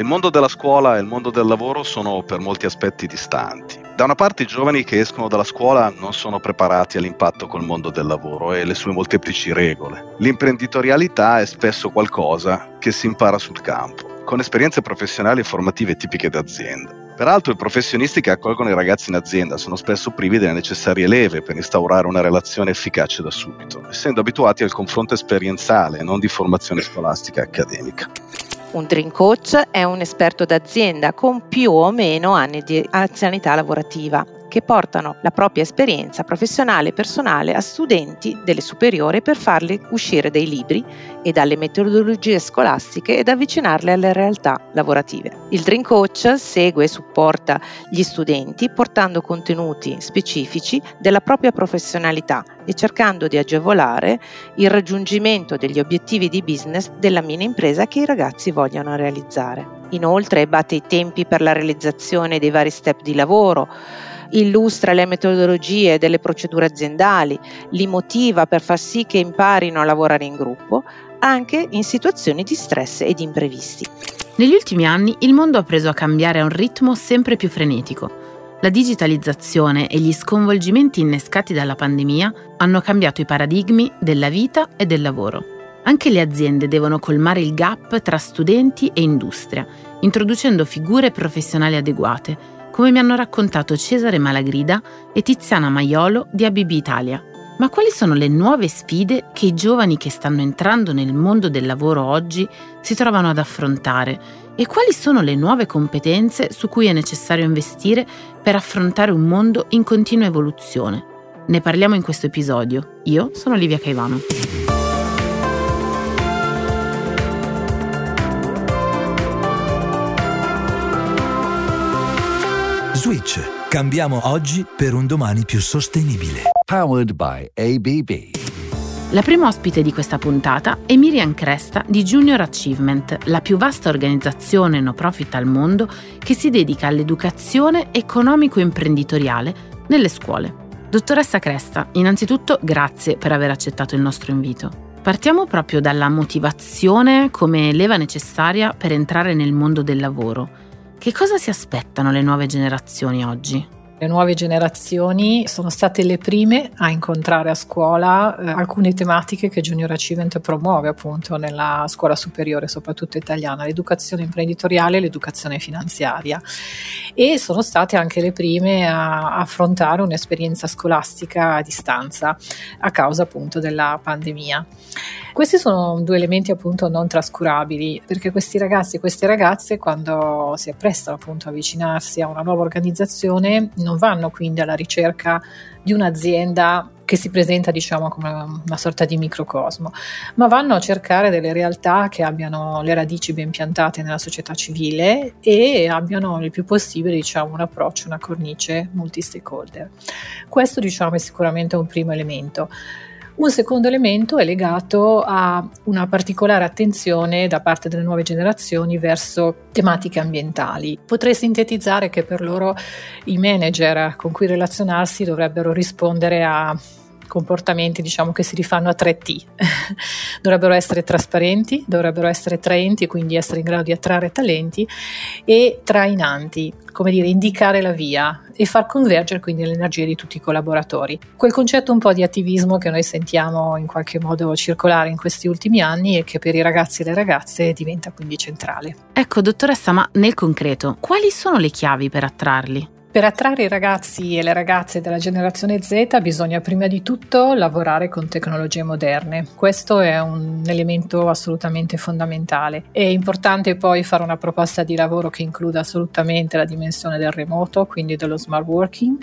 Il mondo della scuola e il mondo del lavoro sono per molti aspetti distanti. Da una parte i giovani che escono dalla scuola non sono preparati all'impatto col mondo del lavoro e le sue molteplici regole. L'imprenditorialità è spesso qualcosa che si impara sul campo, con esperienze professionali e formative tipiche d'azienda. Peraltro i professionisti che accolgono i ragazzi in azienda sono spesso privi delle necessarie leve per instaurare una relazione efficace da subito, essendo abituati al confronto esperienziale e non di formazione scolastica e accademica. Un Dream Coach è un esperto d'azienda con più o meno anni di anzianità lavorativa che portano la propria esperienza professionale e personale a studenti delle superiori per farli uscire dai libri e dalle metodologie scolastiche ed avvicinarle alle realtà lavorative. Il Dream Coach segue e supporta gli studenti portando contenuti specifici della propria professionalità e cercando di agevolare il raggiungimento degli obiettivi di business della mini impresa che i ragazzi vogliono realizzare. Inoltre batte i tempi per la realizzazione dei vari step di lavoro, illustra le metodologie delle procedure aziendali, li motiva per far sì che imparino a lavorare in gruppo, anche in situazioni di stress ed imprevisti. Negli ultimi anni il mondo ha preso a cambiare a un ritmo sempre più frenetico. La digitalizzazione e gli sconvolgimenti innescati dalla pandemia hanno cambiato i paradigmi della vita e del lavoro. Anche le aziende devono colmare il gap tra studenti e industria, introducendo figure professionali adeguate come mi hanno raccontato Cesare Malagrida e Tiziana Maiolo di ABB Italia. Ma quali sono le nuove sfide che i giovani che stanno entrando nel mondo del lavoro oggi si trovano ad affrontare e quali sono le nuove competenze su cui è necessario investire per affrontare un mondo in continua evoluzione? Ne parliamo in questo episodio. Io sono Livia Caivano. Switch. Cambiamo oggi per un domani più sostenibile. Powered by ABB. La prima ospite di questa puntata è Miriam Cresta di Junior Achievement, la più vasta organizzazione no profit al mondo che si dedica all'educazione economico-imprenditoriale nelle scuole. Dottoressa Cresta, innanzitutto grazie per aver accettato il nostro invito. Partiamo proprio dalla motivazione come leva necessaria per entrare nel mondo del lavoro. Che cosa si aspettano le nuove generazioni oggi? Le nuove generazioni sono state le prime a incontrare a scuola eh, alcune tematiche che Junior Achievement promuove appunto nella scuola superiore, soprattutto italiana, l'educazione imprenditoriale e l'educazione finanziaria. E sono state anche le prime a affrontare un'esperienza scolastica a distanza a causa appunto della pandemia. Questi sono due elementi appunto non trascurabili perché questi ragazzi e queste ragazze quando si apprestano appunto a avvicinarsi a una nuova organizzazione non vanno quindi alla ricerca di un'azienda che si presenta diciamo come una sorta di microcosmo, ma vanno a cercare delle realtà che abbiano le radici ben piantate nella società civile e abbiano il più possibile diciamo un approccio, una cornice multi-stakeholder. Questo diciamo è sicuramente un primo elemento. Un secondo elemento è legato a una particolare attenzione da parte delle nuove generazioni verso tematiche ambientali. Potrei sintetizzare che per loro i manager con cui relazionarsi dovrebbero rispondere a comportamenti diciamo che si rifanno a 3T. dovrebbero essere trasparenti, dovrebbero essere traenti, quindi essere in grado di attrarre talenti e trainanti, come dire, indicare la via e far convergere quindi le energie di tutti i collaboratori. Quel concetto un po' di attivismo che noi sentiamo in qualche modo circolare in questi ultimi anni e che per i ragazzi e le ragazze diventa quindi centrale. Ecco, dottoressa, ma nel concreto, quali sono le chiavi per attrarli? Per attrarre i ragazzi e le ragazze della generazione Z bisogna prima di tutto lavorare con tecnologie moderne. Questo è un elemento assolutamente fondamentale. È importante poi fare una proposta di lavoro che includa assolutamente la dimensione del remoto, quindi dello smart working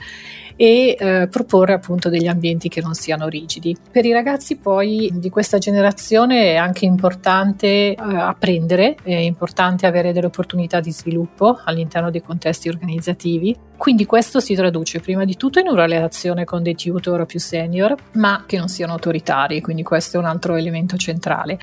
e eh, proporre appunto degli ambienti che non siano rigidi. Per i ragazzi poi di questa generazione è anche importante eh, apprendere, è importante avere delle opportunità di sviluppo all'interno dei contesti organizzativi. Quindi questo si traduce prima di tutto in una relazione con dei tutor più senior, ma che non siano autoritari, quindi questo è un altro elemento centrale.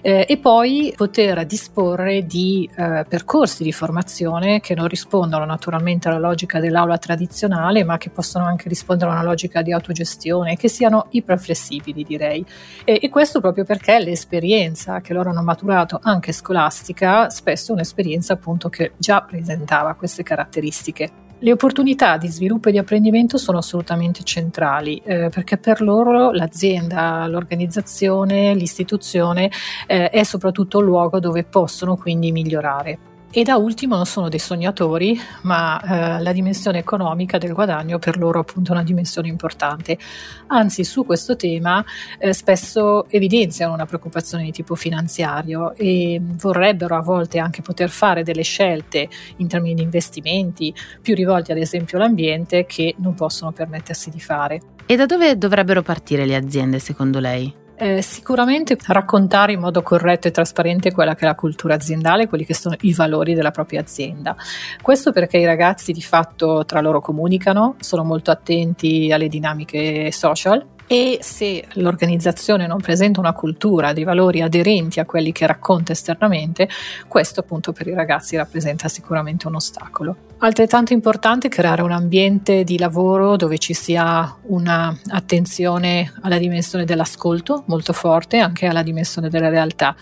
Eh, e poi poter disporre di eh, percorsi di formazione che non rispondono naturalmente alla logica dell'aula tradizionale, ma che possono anche rispondere a una logica di autogestione, che siano iperflessibili direi. E, e questo proprio perché l'esperienza che loro hanno maturato anche scolastica spesso è un'esperienza appunto che già presentava queste caratteristiche. Le opportunità di sviluppo e di apprendimento sono assolutamente centrali eh, perché per loro l'azienda, l'organizzazione, l'istituzione eh, è soprattutto il luogo dove possono quindi migliorare. E da ultimo non sono dei sognatori, ma eh, la dimensione economica del guadagno per loro appunto è una dimensione importante. Anzi, su questo tema eh, spesso evidenziano una preoccupazione di tipo finanziario e vorrebbero a volte anche poter fare delle scelte in termini di investimenti più rivolti ad esempio all'ambiente che non possono permettersi di fare. E da dove dovrebbero partire le aziende secondo lei? Eh, sicuramente raccontare in modo corretto e trasparente quella che è la cultura aziendale, quelli che sono i valori della propria azienda. Questo perché i ragazzi di fatto tra loro comunicano, sono molto attenti alle dinamiche social e se l'organizzazione non presenta una cultura di valori aderenti a quelli che racconta esternamente, questo appunto per i ragazzi rappresenta sicuramente un ostacolo. Altrettanto importante è creare un ambiente di lavoro dove ci sia un'attenzione alla dimensione dell'ascolto molto forte, anche alla dimensione della realtà.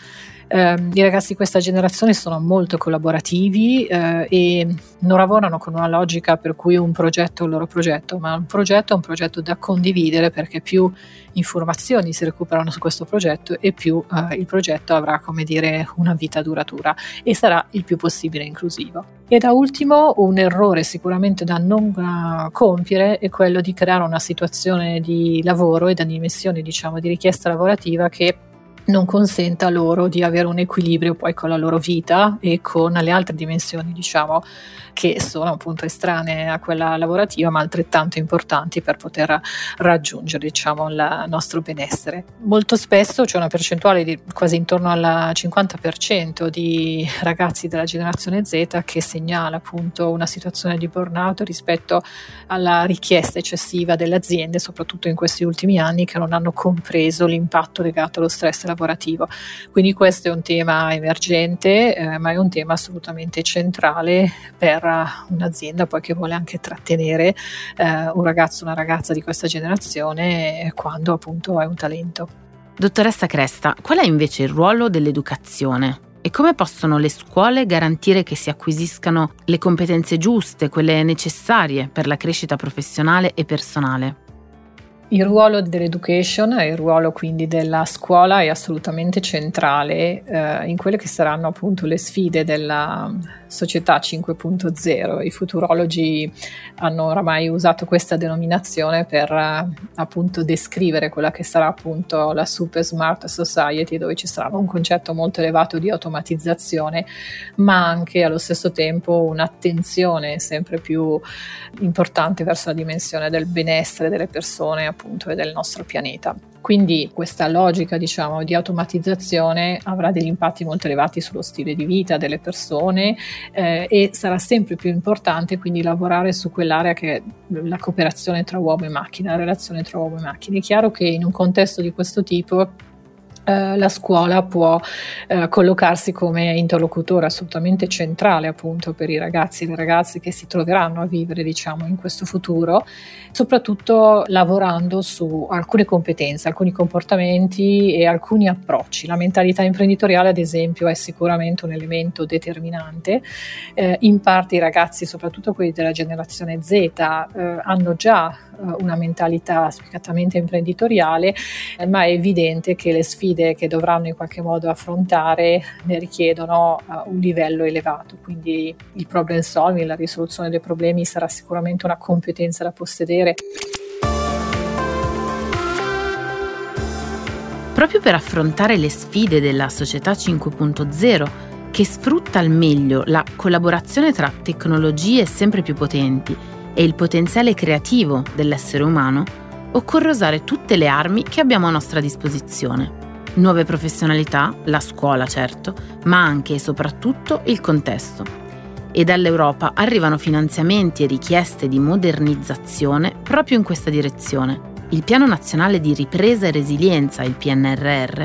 Eh, I ragazzi di questa generazione sono molto collaborativi eh, e non lavorano con una logica per cui un progetto è il loro progetto, ma un progetto è un progetto da condividere perché più informazioni si recuperano su questo progetto e più eh, il progetto avrà, come dire, una vita duratura e sarà il più possibile inclusivo. E da ultimo, un errore sicuramente da non uh, compiere è quello di creare una situazione di lavoro e da dimensioni, diciamo, di richiesta lavorativa che non consenta loro di avere un equilibrio poi con la loro vita e con le altre dimensioni, diciamo, che sono appunto estranee a quella lavorativa, ma altrettanto importanti per poter raggiungere, diciamo, il nostro benessere. Molto spesso c'è una percentuale di quasi intorno al 50% di ragazzi della generazione Z che segnala appunto una situazione di burnout rispetto alla richiesta eccessiva delle aziende, soprattutto in questi ultimi anni, che non hanno compreso l'impatto legato allo stress lavorativo. Quindi questo è un tema emergente, eh, ma è un tema assolutamente centrale per un'azienda poi che vuole anche trattenere eh, un ragazzo una ragazza di questa generazione quando appunto è un talento. Dottoressa Cresta, qual è invece il ruolo dell'educazione? E come possono le scuole garantire che si acquisiscano le competenze giuste, quelle necessarie per la crescita professionale e personale? Il ruolo dell'education e il ruolo quindi della scuola è assolutamente centrale eh, in quelle che saranno appunto le sfide della società 5.0. I futurologi hanno oramai usato questa denominazione per uh, appunto descrivere quella che sarà appunto la super smart society dove ci sarà un concetto molto elevato di automatizzazione ma anche allo stesso tempo un'attenzione sempre più importante verso la dimensione del benessere delle persone appunto e del nostro pianeta. Quindi questa logica diciamo, di automatizzazione avrà degli impatti molto elevati sullo stile di vita delle persone eh, e sarà sempre più importante quindi lavorare su quell'area che è la cooperazione tra uomo e macchina, la relazione tra uomo e macchina. È chiaro che in un contesto di questo tipo eh, la scuola può eh, collocarsi come interlocutore assolutamente centrale appunto per i ragazzi e le ragazze che si troveranno a vivere diciamo in questo futuro, soprattutto lavorando su alcune competenze, alcuni comportamenti e alcuni approcci. La mentalità imprenditoriale ad esempio è sicuramente un elemento determinante, eh, in parte i ragazzi, soprattutto quelli della generazione Z, eh, hanno già una mentalità spiccatamente imprenditoriale, ma è evidente che le sfide che dovranno in qualche modo affrontare ne richiedono uh, un livello elevato, quindi il problem solving, la risoluzione dei problemi sarà sicuramente una competenza da possedere. Proprio per affrontare le sfide della società 5.0, che sfrutta al meglio la collaborazione tra tecnologie sempre più potenti e il potenziale creativo dell'essere umano, occorre usare tutte le armi che abbiamo a nostra disposizione nuove professionalità, la scuola certo, ma anche e soprattutto il contesto. E dall'Europa arrivano finanziamenti e richieste di modernizzazione proprio in questa direzione. Il Piano Nazionale di Ripresa e Resilienza, il PNRR,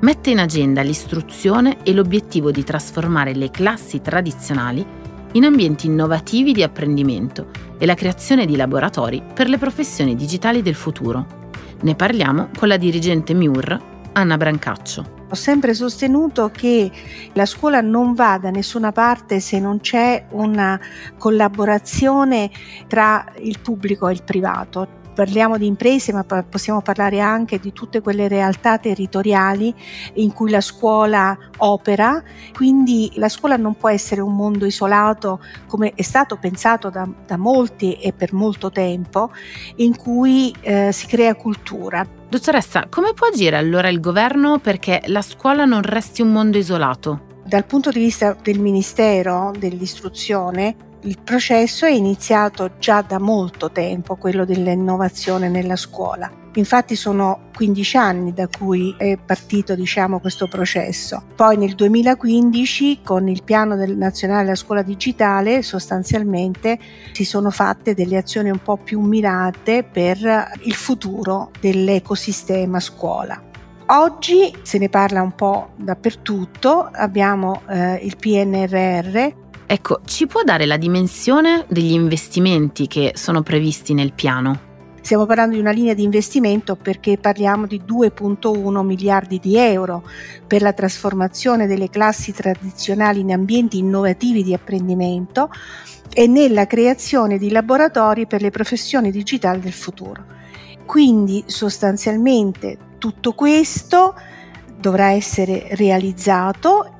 mette in agenda l'istruzione e l'obiettivo di trasformare le classi tradizionali in ambienti innovativi di apprendimento e la creazione di laboratori per le professioni digitali del futuro. Ne parliamo con la dirigente MIUR, Anna Brancaccio. Ho sempre sostenuto che la scuola non va da nessuna parte se non c'è una collaborazione tra il pubblico e il privato parliamo di imprese, ma possiamo parlare anche di tutte quelle realtà territoriali in cui la scuola opera, quindi la scuola non può essere un mondo isolato come è stato pensato da, da molti e per molto tempo, in cui eh, si crea cultura. Dottoressa, come può agire allora il governo perché la scuola non resti un mondo isolato? Dal punto di vista del Ministero dell'Istruzione, il processo è iniziato già da molto tempo, quello dell'innovazione nella scuola. Infatti sono 15 anni da cui è partito diciamo, questo processo. Poi nel 2015 con il piano del nazionale della scuola digitale sostanzialmente si sono fatte delle azioni un po' più mirate per il futuro dell'ecosistema scuola. Oggi se ne parla un po' dappertutto, abbiamo eh, il PNRR Ecco, ci può dare la dimensione degli investimenti che sono previsti nel piano? Stiamo parlando di una linea di investimento perché parliamo di 2.1 miliardi di euro per la trasformazione delle classi tradizionali in ambienti innovativi di apprendimento e nella creazione di laboratori per le professioni digitali del futuro. Quindi sostanzialmente tutto questo dovrà essere realizzato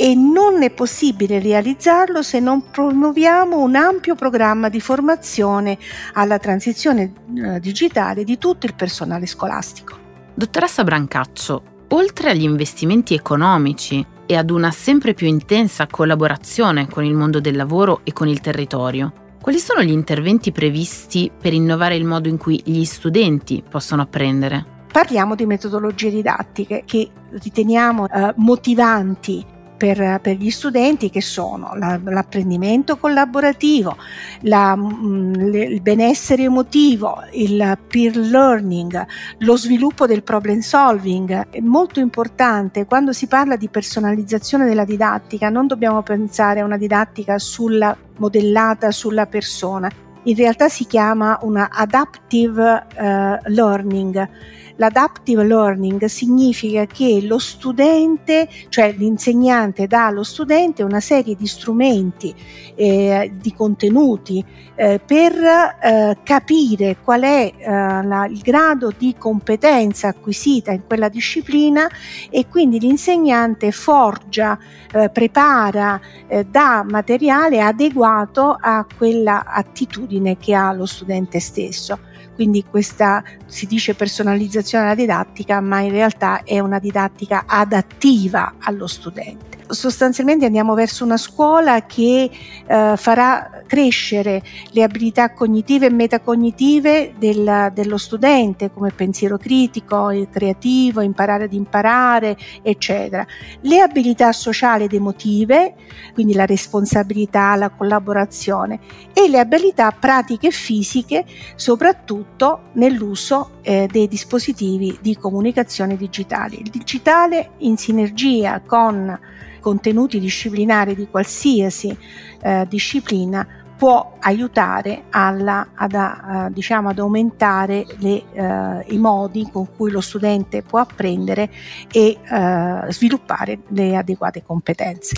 e non è possibile realizzarlo se non promuoviamo un ampio programma di formazione alla transizione eh, digitale di tutto il personale scolastico. Dottoressa Brancaccio, oltre agli investimenti economici e ad una sempre più intensa collaborazione con il mondo del lavoro e con il territorio, quali sono gli interventi previsti per innovare il modo in cui gli studenti possono apprendere? Parliamo di metodologie didattiche che riteniamo eh, motivanti per, per, gli studenti che sono la, l'apprendimento collaborativo, la, mh, mm, il benessere emotivo, il peer learning, lo sviluppo del problem solving. È molto importante quando si parla di personalizzazione della didattica, non dobbiamo pensare a una didattica sulla, modellata sulla persona, in realtà si chiama una adaptive uh, learning L'adaptive learning significa che lo studente, cioè l'insegnante dà allo studente una serie di strumenti, eh, di contenuti eh, per eh, capire qual è eh, la, il grado di competenza acquisita in quella disciplina e quindi l'insegnante forgia, eh, prepara, eh, dà materiale adeguato a quella attitudine che ha lo studente stesso. Quindi questa si dice personalizzazione della didattica, ma in realtà è una didattica adattiva allo studente sostanzialmente andiamo verso una scuola che eh, farà crescere le abilità cognitive e metacognitive del, dello studente come pensiero critico, creativo, imparare ad imparare, eccetera. Le abilità sociali ed emotive, quindi la responsabilità, la collaborazione e le abilità pratiche e fisiche, soprattutto nell'uso eh, dei dispositivi di comunicazione digitali. Il digitale in sinergia con contenuti disciplinari di qualsiasi eh, disciplina può aiutare alla, ad, a, diciamo, ad aumentare le, eh, i modi con cui lo studente può apprendere e eh, sviluppare le adeguate competenze.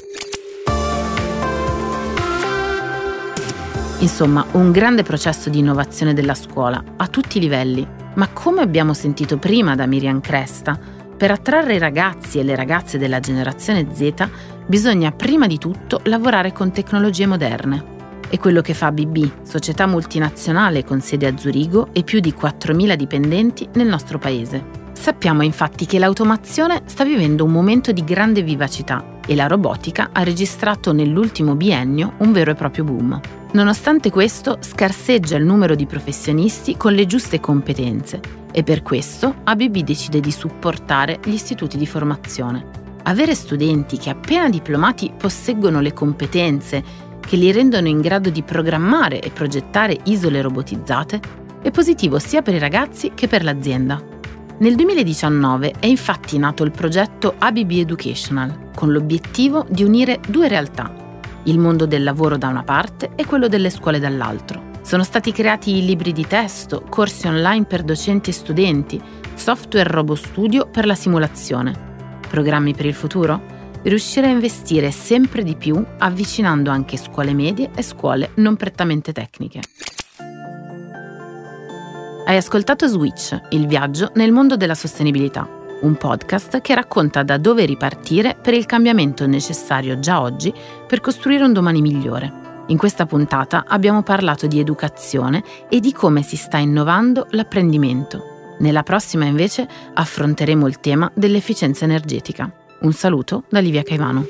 Insomma, un grande processo di innovazione della scuola a tutti i livelli. Ma come abbiamo sentito prima da Miriam Cresta, per attrarre i ragazzi e le ragazze della generazione Z bisogna prima di tutto lavorare con tecnologie moderne. È quello che fa BB, società multinazionale con sede a Zurigo e più di 4.000 dipendenti nel nostro paese. Sappiamo infatti che l'automazione sta vivendo un momento di grande vivacità e la robotica ha registrato nell'ultimo biennio un vero e proprio boom. Nonostante questo, scarseggia il numero di professionisti con le giuste competenze e per questo ABB decide di supportare gli istituti di formazione. Avere studenti che appena diplomati posseggono le competenze che li rendono in grado di programmare e progettare isole robotizzate è positivo sia per i ragazzi che per l'azienda. Nel 2019 è infatti nato il progetto ABB Educational, con l'obiettivo di unire due realtà, il mondo del lavoro da una parte e quello delle scuole dall'altro. Sono stati creati libri di testo, corsi online per docenti e studenti, software RoboStudio per la simulazione. Programmi per il futuro? Riuscire a investire sempre di più avvicinando anche scuole medie e scuole non prettamente tecniche. Hai ascoltato Switch, il viaggio nel mondo della sostenibilità, un podcast che racconta da dove ripartire per il cambiamento necessario già oggi per costruire un domani migliore. In questa puntata abbiamo parlato di educazione e di come si sta innovando l'apprendimento. Nella prossima invece affronteremo il tema dell'efficienza energetica. Un saluto da Livia Caivano.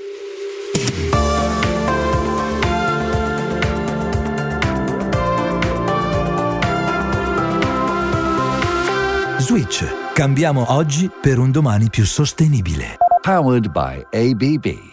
Switch. Cambiamo oggi per un domani più sostenibile. Powered by ABB.